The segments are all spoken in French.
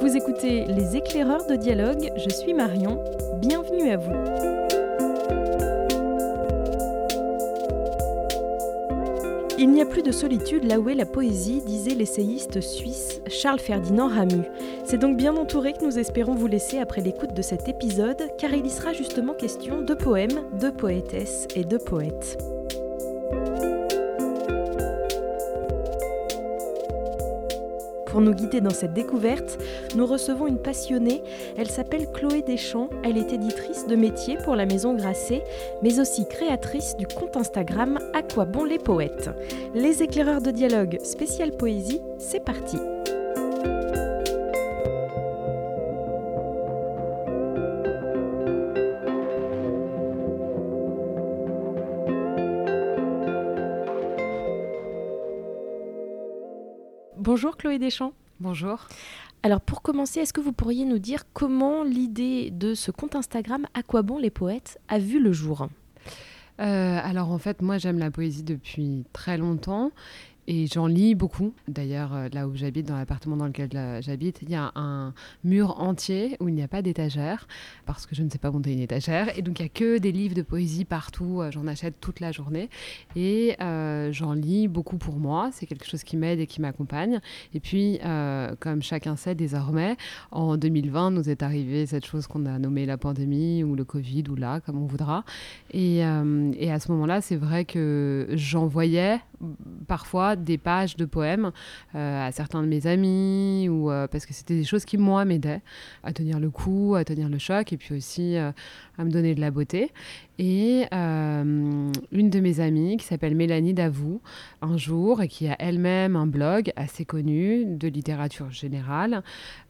Vous écoutez Les éclaireurs de dialogue, je suis Marion, bienvenue à vous. Il n'y a plus de solitude là où est la poésie, disait l'essayiste suisse Charles Ferdinand Ramu. C'est donc bien entouré que nous espérons vous laisser après l'écoute de cet épisode, car il y sera justement question de poèmes, de poétesses et de poètes. Pour nous guider dans cette découverte, nous recevons une passionnée. Elle s'appelle Chloé Deschamps. Elle est éditrice de métier pour la Maison Grasset, mais aussi créatrice du compte Instagram À quoi bon les poètes Les éclaireurs de dialogue spécial poésie, c'est parti. Bonjour Chloé Deschamps. Bonjour. Alors pour commencer, est-ce que vous pourriez nous dire comment l'idée de ce compte Instagram À quoi bon les poètes a vu le jour? Euh, alors en fait, moi j'aime la poésie depuis très longtemps et j'en lis beaucoup. D'ailleurs, euh, là où j'habite, dans l'appartement dans lequel euh, j'habite, il y a un mur entier où il n'y a pas d'étagère, parce que je ne sais pas monter une étagère. Et donc, il n'y a que des livres de poésie partout. Euh, j'en achète toute la journée. Et j'en lis beaucoup pour moi. C'est quelque chose qui m'aide et qui m'accompagne. Et puis, comme chacun sait désormais, en 2020, nous est arrivé cette chose qu'on a nommée la pandémie ou le Covid ou là, comme on voudra. Et, et à ce moment-là, c'est vrai que j'envoyais parfois des pages de poèmes euh, à certains de mes amis, ou euh, parce que c'était des choses qui, moi, m'aidaient à tenir le coup, à tenir le choc, et puis aussi euh, à me donner de la beauté. Et une de mes amies, qui s'appelle Mélanie Davout, un jour, et qui a elle-même un blog assez connu de littérature générale,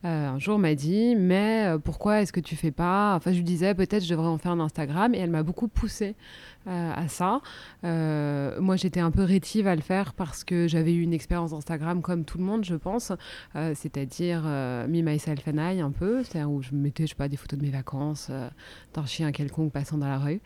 un jour m'a dit, mais pourquoi est-ce que tu fais pas... Enfin, je lui disais, peut-être je devrais en faire un Instagram, et elle m'a beaucoup poussée à ça. moi, j'étais un peu rétive à le faire parce que j'avais eu une expérience Instagram comme tout le monde, je pense, euh, c'est-à-dire euh, me, myself and I un peu, c'est-à-dire où je mettais, je sais pas, des photos de mes vacances, euh, d'un chien quelconque passant dans la rue.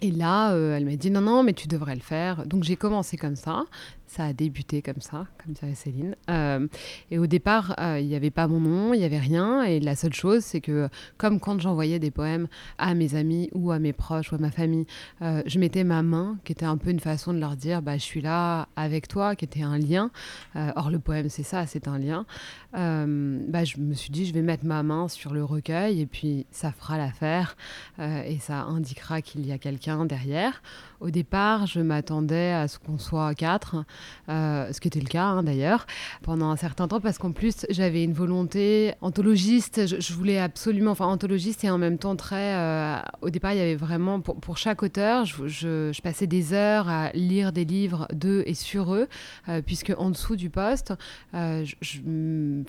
Et là, elle m'a dit non, non, mais tu devrais le faire. Donc j'ai commencé comme ça ça a débuté comme ça, comme dirait Céline. Euh, et au départ, euh, il n'y avait pas mon nom, il n'y avait rien. Et la seule chose, c'est que comme quand j'envoyais des poèmes à mes amis ou à mes proches ou à ma famille, euh, je mettais ma main, qui était un peu une façon de leur dire, bah, je suis là avec toi, qui était un lien. or, le poème, c'est ça, c'est un lien. bah, je me suis dit, je vais mettre ma main sur le recueil et puis ça fera l'affaire et ça indiquera qu'il y a quelqu'un derrière. Au départ, je m'attendais à ce qu'on soit quatre. Euh, ce qui était le cas hein, d'ailleurs, pendant un certain temps, parce qu'en plus j'avais une volonté anthologiste, je, voulais absolument, enfin anthologiste et en même temps très... Euh, au départ, il y avait vraiment, pour, chaque auteur, je, passais des heures à lire des livres d'eux et sur eux, euh, puisque en dessous du poste, je,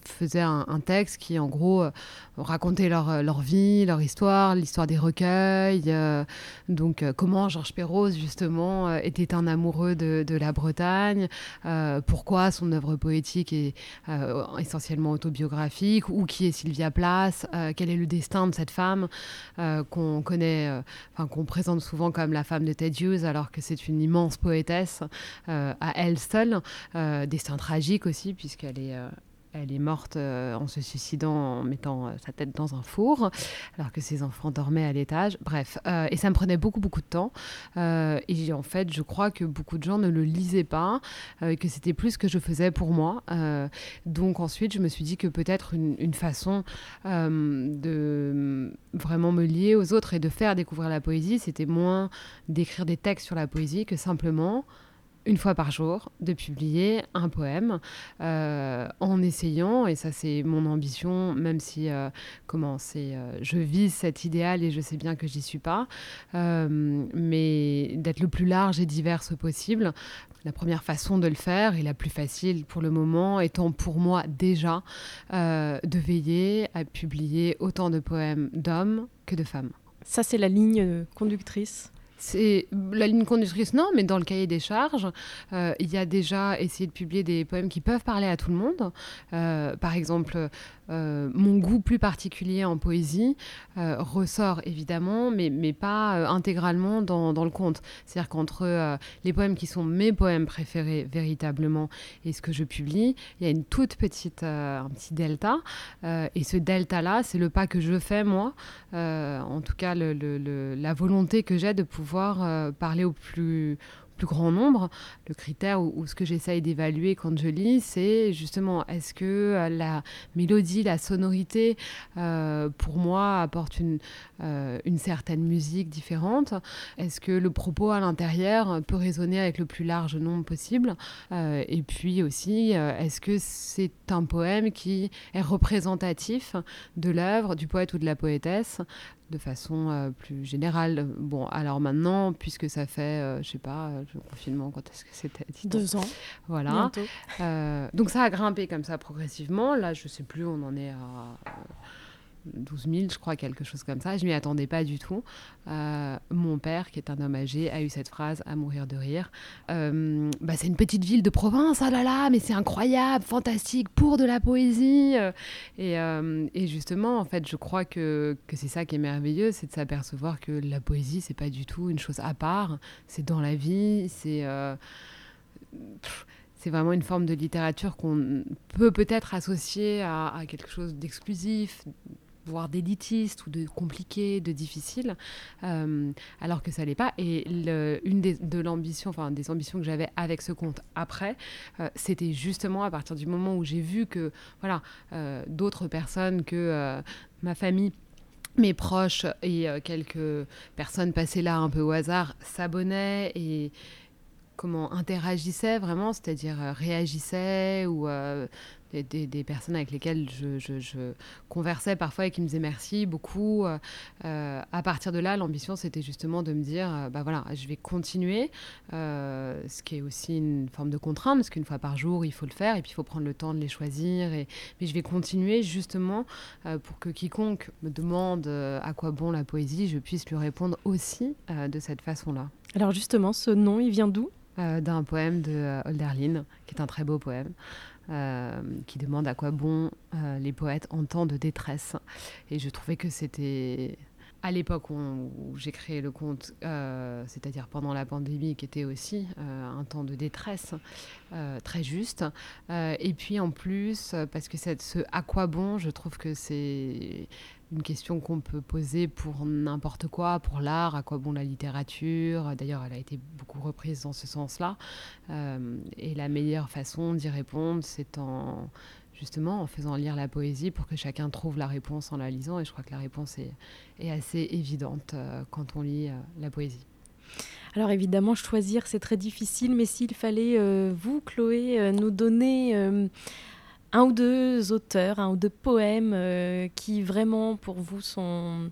faisais un, texte qui en gros racontait leur, leur vie, leur histoire, l'histoire des recueils, donc comment Georges Perros justement était un amoureux de, de la Bretagne, euh, pourquoi son œuvre poétique est euh, essentiellement autobiographique, ou qui est Sylvia Plath, euh, quel est le destin de cette femme qu'on connaît, qu'on présente souvent comme la femme de Ted Hughes, alors que c'est une immense poétesse à elle seule, destin tragique aussi, puisqu'elle est elle est morte euh, en se suicidant en mettant euh, sa tête dans un four, alors que ses enfants dormaient à l'étage. Bref, euh, et ça me prenait beaucoup, beaucoup de temps. et en fait, je crois que beaucoup de gens ne le lisaient pas, que c'était plus ce que je faisais pour moi. donc ensuite, je me suis dit que peut-être une, une, façon de vraiment me lier aux autres et de faire découvrir la poésie, c'était moins d'écrire des textes sur la poésie que simplement une fois par jour de publier un poème euh, en essayant, et ça c'est mon ambition, même si euh, comment c'est, euh, je vise cet idéal et je sais bien que j'y suis pas, mais d'être le plus large et divers possible. La première façon de le faire et la plus facile pour le moment étant pour moi déjà de veiller à publier autant de poèmes d'hommes que de femmes. Ça c'est la ligne conductrice? C'est la ligne conductrice, non, mais dans le cahier des charges, euh, il y a déjà essayé de publier des poèmes qui peuvent parler à tout le monde. Euh, par exemple, mon goût plus particulier en poésie ressort évidemment, mais, mais pas intégralement dans, dans, le conte. C'est-à-dire qu'entre les poèmes qui sont mes poèmes préférés véritablement et ce que je publie, il y a une toute petite, un petit delta. et ce delta-là, c'est le pas que je fais moi, en tout cas la volonté que j'ai de pouvoir parler au plus plus grand nombre. Le critère ou, ce que j'essaye d'évaluer quand je lis, c'est justement est-ce que euh, la mélodie, la sonorité, euh, pour moi, apporte euh, une certaine musique différente? Est-ce que le propos à l'intérieur peut résonner avec le plus large nombre possible? Et puis aussi, est-ce que c'est un poème qui est représentatif de l'œuvre du poète ou de la poétesse de façon euh, plus générale. Bon, alors maintenant, puisque ça fait, euh, je sais pas, euh, le confinement, quand est-ce que c'était Deux ans. Voilà. donc ça a grimpé comme ça progressivement. Là, je sais plus, on en est à 12 000, je crois, quelque chose comme ça. Je m'y attendais pas du tout. Euh, mon père, qui est un homme âgé, a eu cette phrase à mourir de rire. Euh, bah, c'est une petite ville de province, ah là là, mais c'est incroyable, fantastique, pour de la poésie. Euh, et, justement, en fait, je crois que, c'est ça qui est merveilleux, c'est de s'apercevoir que la poésie, c'est pas du tout une chose à part. C'est dans la vie, c'est vraiment une forme de littérature qu'on peut peut-être associer à quelque chose d'exclusif, voire d'élitiste ou de compliqué, de difficile, euh, alors que ça l'est pas. Et une des, de l'ambition, enfin des ambitions que j'avais avec ce conte après, euh, c'était justement à partir du moment où j'ai vu que voilà euh, d'autres personnes que ma famille mes proches et quelques personnes passées là un peu au hasard s'abonnaient et comment interagissaient vraiment, c'est-à-dire réagissaient ou des, personnes avec lesquelles je, conversais parfois et qui me disaient merci beaucoup. Euh, euh, à partir de là, l'ambition, c'était justement de me dire, euh, bah voilà, je vais continuer, ce qui est aussi une forme de contrainte, parce qu'une fois par jour, il faut le faire, et puis il faut prendre le temps de les choisir. Et... Mais je vais continuer justement pour que quiconque me demande à quoi bon la poésie, je puisse lui répondre aussi de cette façon-là. Alors justement, ce nom, il vient d'où? D'un poème de Holderlin, qui est un très beau poème. Euh, qui demande à quoi bon euh, les poètes en temps de détresse. Et je trouvais que c'était à l'époque où, j'ai créé le conte, euh, c'est-à-dire pendant la pandémie, qui était aussi un temps de détresse très juste. et puis en plus, parce que ce à quoi bon, je trouve que c'est une question qu'on peut poser pour n'importe quoi, pour l'art, à quoi bon la littérature. D'ailleurs, elle a été beaucoup reprise dans ce sens-là. Euh, et la meilleure façon d'y répondre, c'est en justement en faisant lire la poésie pour que chacun trouve la réponse en la lisant. Et je crois que la réponse est, assez évidente euh, quand on lit euh, la poésie. Alors évidemment, choisir, c'est très difficile, mais s'il fallait, vous, Chloé, nous donner un ou deux auteurs, un ou deux poèmes euh, qui vraiment pour vous sont,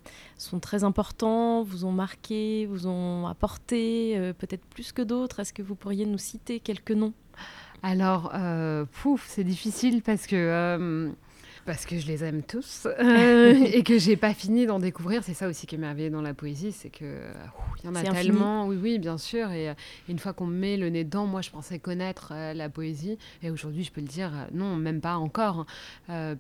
très importants, vous ont marqué, vous ont apporté, euh, peut-être plus que d'autres. Est-ce que vous pourriez nous citer quelques noms? Alors, euh, pouf, c'est difficile parce que parce que je les aime tous euh, et que j'ai pas fini d'en découvrir. C'est ça aussi qui est merveilleux dans la poésie, c'est que il y en a tellement. Oui, oui, bien sûr. Et, euh, une fois qu'on met le nez dedans, moi, je pensais connaître euh, la poésie, et aujourd'hui, je peux le dire, non, même pas encore,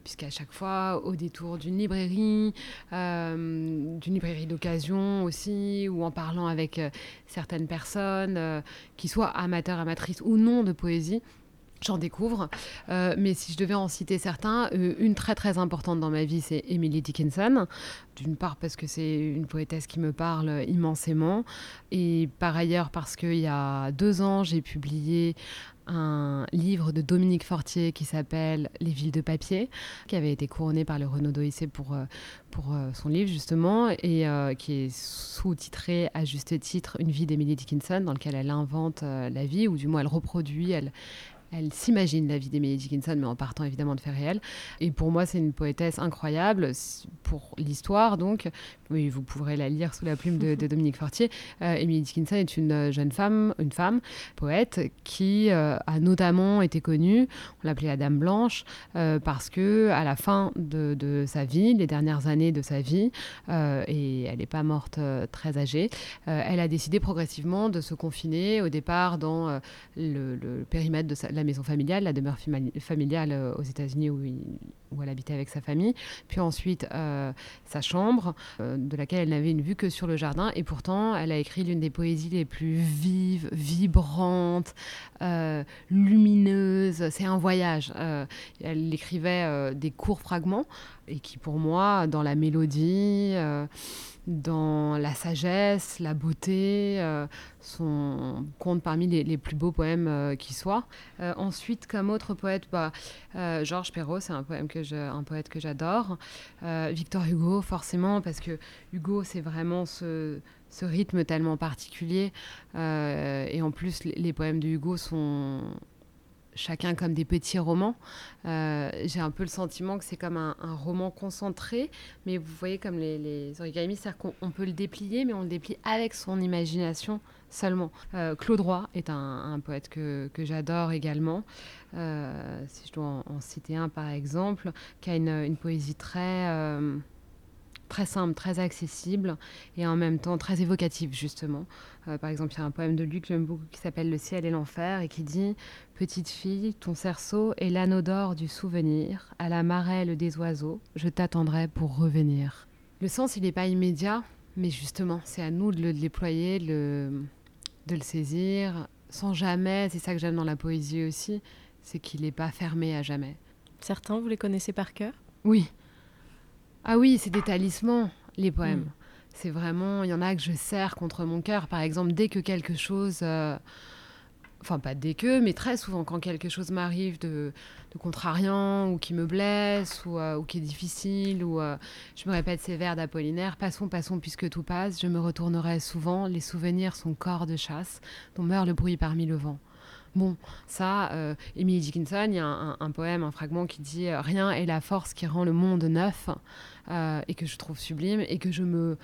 puisqu'à chaque fois, au détour d'une librairie, d'une librairie d'occasion aussi, ou en parlant avec certaines personnes, qui soient amateurs, amatrices ou non de poésie J'en découvre. Euh, mais si je devais en citer certains, euh, une très très importante dans ma vie, c'est Emily Dickinson. D'une part parce que c'est une poétesse qui me parle immensément. Et par ailleurs parce qu'il y a deux ans, j'ai publié un livre de Dominique Fortier qui s'appelle Les villes de papier, qui avait été couronné par le Renaud Doissé pour, euh, pour son livre justement, et qui est sous-titré à juste titre Une vie d'Emily Dickinson, dans lequel elle invente la vie, ou du moins elle reproduit, elle, elle s'imagine la vie d'Emily Dickinson, mais en partant évidemment de faits réels. Et pour moi, c'est une poétesse incroyable pour l'histoire. Donc, oui, vous pourrez la lire sous la plume de, Dominique Fortier. Euh, Emily Dickinson est une euh, jeune femme, une femme poète qui euh, a notamment été connue, on l'appelait la Dame Blanche, parce que à la fin de, sa vie, les dernières années de sa vie, et elle n'est pas morte très âgée, elle a décidé progressivement de se confiner au départ dans le, le périmètre de sa la maison familiale, la demeure familiale euh, aux États-Unis où, elle habitait avec sa famille. Puis ensuite, euh, sa chambre, de laquelle elle n'avait une vue que sur le jardin. Et pourtant, elle a écrit l'une des poésies les plus vives, vibrantes, lumineuses. C'est un voyage. elle écrivait des courts fragments et qui, pour moi, dans la mélodie, dans la sagesse, la beauté, euh, sont, compte parmi les, plus beaux poèmes euh, qui soient. Euh, ensuite, comme autre poète, bah, Georges Perrault, c'est un, poème que un poète que j'adore. Victor Hugo, forcément, parce que Hugo, c'est vraiment ce, ce, rythme tellement particulier. et en plus, les poèmes de Hugo sont chacun comme des petits romans. Euh, j'ai un peu le sentiment que c'est comme un, roman concentré, mais vous voyez comme les, les origamis, c'est-à-dire qu'on peut le déplier, mais on le déplie avec son imagination seulement. Euh, Claude Roy est un, poète que, j'adore également. Euh, si je dois en, citer un par exemple, qui a une, poésie très très simple, très accessible et en même temps très évocative justement. Euh, par exemple, il y a un poème de Luc que j'aime beaucoup qui s'appelle Le ciel et l'enfer et qui dit Petite fille, ton cerceau est l'anneau d'or du souvenir, à la marelle des oiseaux, je t'attendrai pour revenir. Le sens, il n'est pas immédiat, mais justement, c'est à nous de le déployer, de le saisir, sans jamais, c'est ça que j'aime dans la poésie aussi, c'est qu'il n'est pas fermé à jamais. Certains, vous les connaissez par cœur? Oui. Ah oui, c'est des talismans, les poèmes. Hmm. C'est vraiment, il y en a que je serre contre mon cœur. Par exemple, dès que quelque chose, euh, enfin pas dès que, mais très souvent, quand quelque chose m'arrive de, contrariant ou qui me blesse ou, euh, qui est difficile, ou euh, je me répète ces vers d'Apollinaire, passons, passons puisque tout passe, je me retournerai souvent, les souvenirs sont corps de chasse, dont meurt le bruit parmi le vent. Bon, ça, euh, Emily Dickinson, il y a un, poème, un fragment qui dit Rien est la force qui rend le monde neuf, et que je trouve sublime, et que je me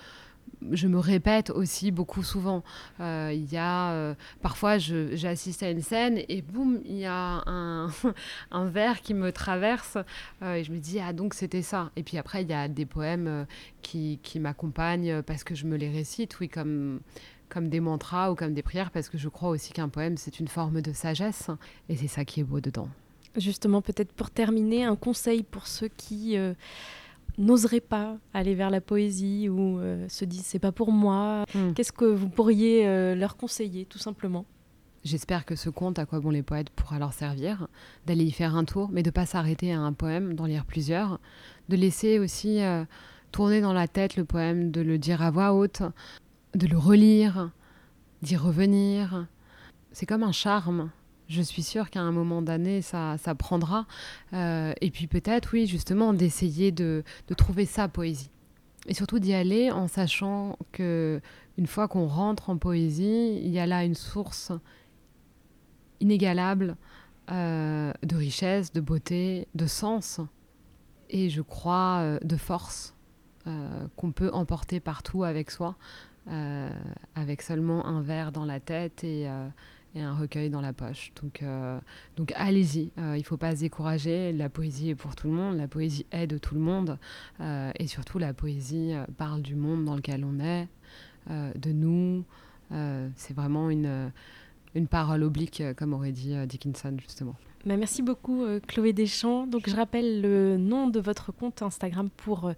je me répète aussi beaucoup souvent. Euh, il y a euh, parfois j'assiste à une scène et boum, il y a un, un vers qui me traverse euh, et je me dis ah donc c'était ça. Et puis après il y a des poèmes qui, qui m'accompagnent parce que je me les récite, oui comme comme des mantras ou comme des prières parce que je crois aussi qu'un poème c'est une forme de sagesse et c'est ça qui est beau dedans. Justement peut-être pour terminer un conseil pour ceux qui n'oseraient pas aller vers la poésie ou euh, se disent c'est pas pour moi, hmm. qu'est-ce que vous pourriez euh, leur conseiller tout simplement? J'espère que ce conte À quoi bon les poètes pourra leur servir, d'aller y faire un tour, mais de pas s'arrêter à un poème, d'en lire plusieurs, de laisser aussi euh, tourner dans la tête le poème, de le dire à voix haute, de le relire, d'y revenir. C'est comme un charme je suis sûre qu'à un moment donné, ça, ça prendra. Euh, et puis peut-être, oui, justement, d'essayer de, de, trouver sa poésie. Et surtout d'y aller en sachant que une fois qu'on rentre en poésie, il y a là une source inégalable euh, de richesse, de beauté, de sens, et je crois euh, de force qu'on peut emporter partout avec soi, avec seulement un verre dans la tête et et un recueil dans la poche. Donc, euh, donc allez-y, euh, il ne faut pas se décourager. La poésie est pour tout le monde, la poésie aide tout le monde. Euh, et surtout, la poésie parle du monde dans lequel on est, de nous. c'est vraiment une, une parole oblique, comme aurait dit Dickinson, justement. Bah, merci beaucoup Chloé Deschamps. Donc je rappelle le nom de votre compte Instagram pour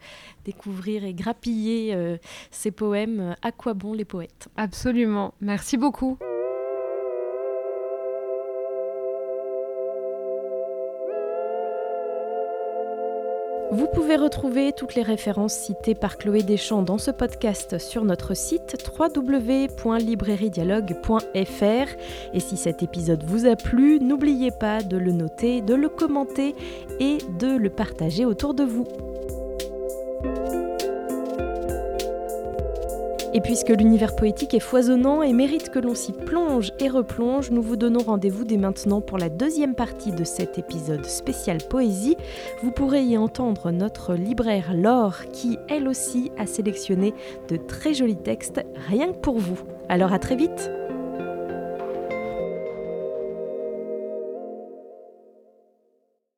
découvrir et grappiller ces poèmes. À quoi bon les poètes? Absolument. Merci beaucoup. Retrouver toutes les références citées par Chloé Deschamps dans ce podcast sur notre site www.librairiedialogue.fr. Et si cet épisode vous a plu, n'oubliez pas de le noter, de le commenter et de le partager autour de vous. Et puisque l'univers poétique est foisonnant et mérite que l'on s'y plonge et replonge, nous vous donnons rendez-vous dès maintenant pour la deuxième partie de cet épisode spécial poésie. Vous pourrez y entendre notre libraire Laure qui, elle aussi, a sélectionné de très jolis textes rien que pour vous. Alors à très vite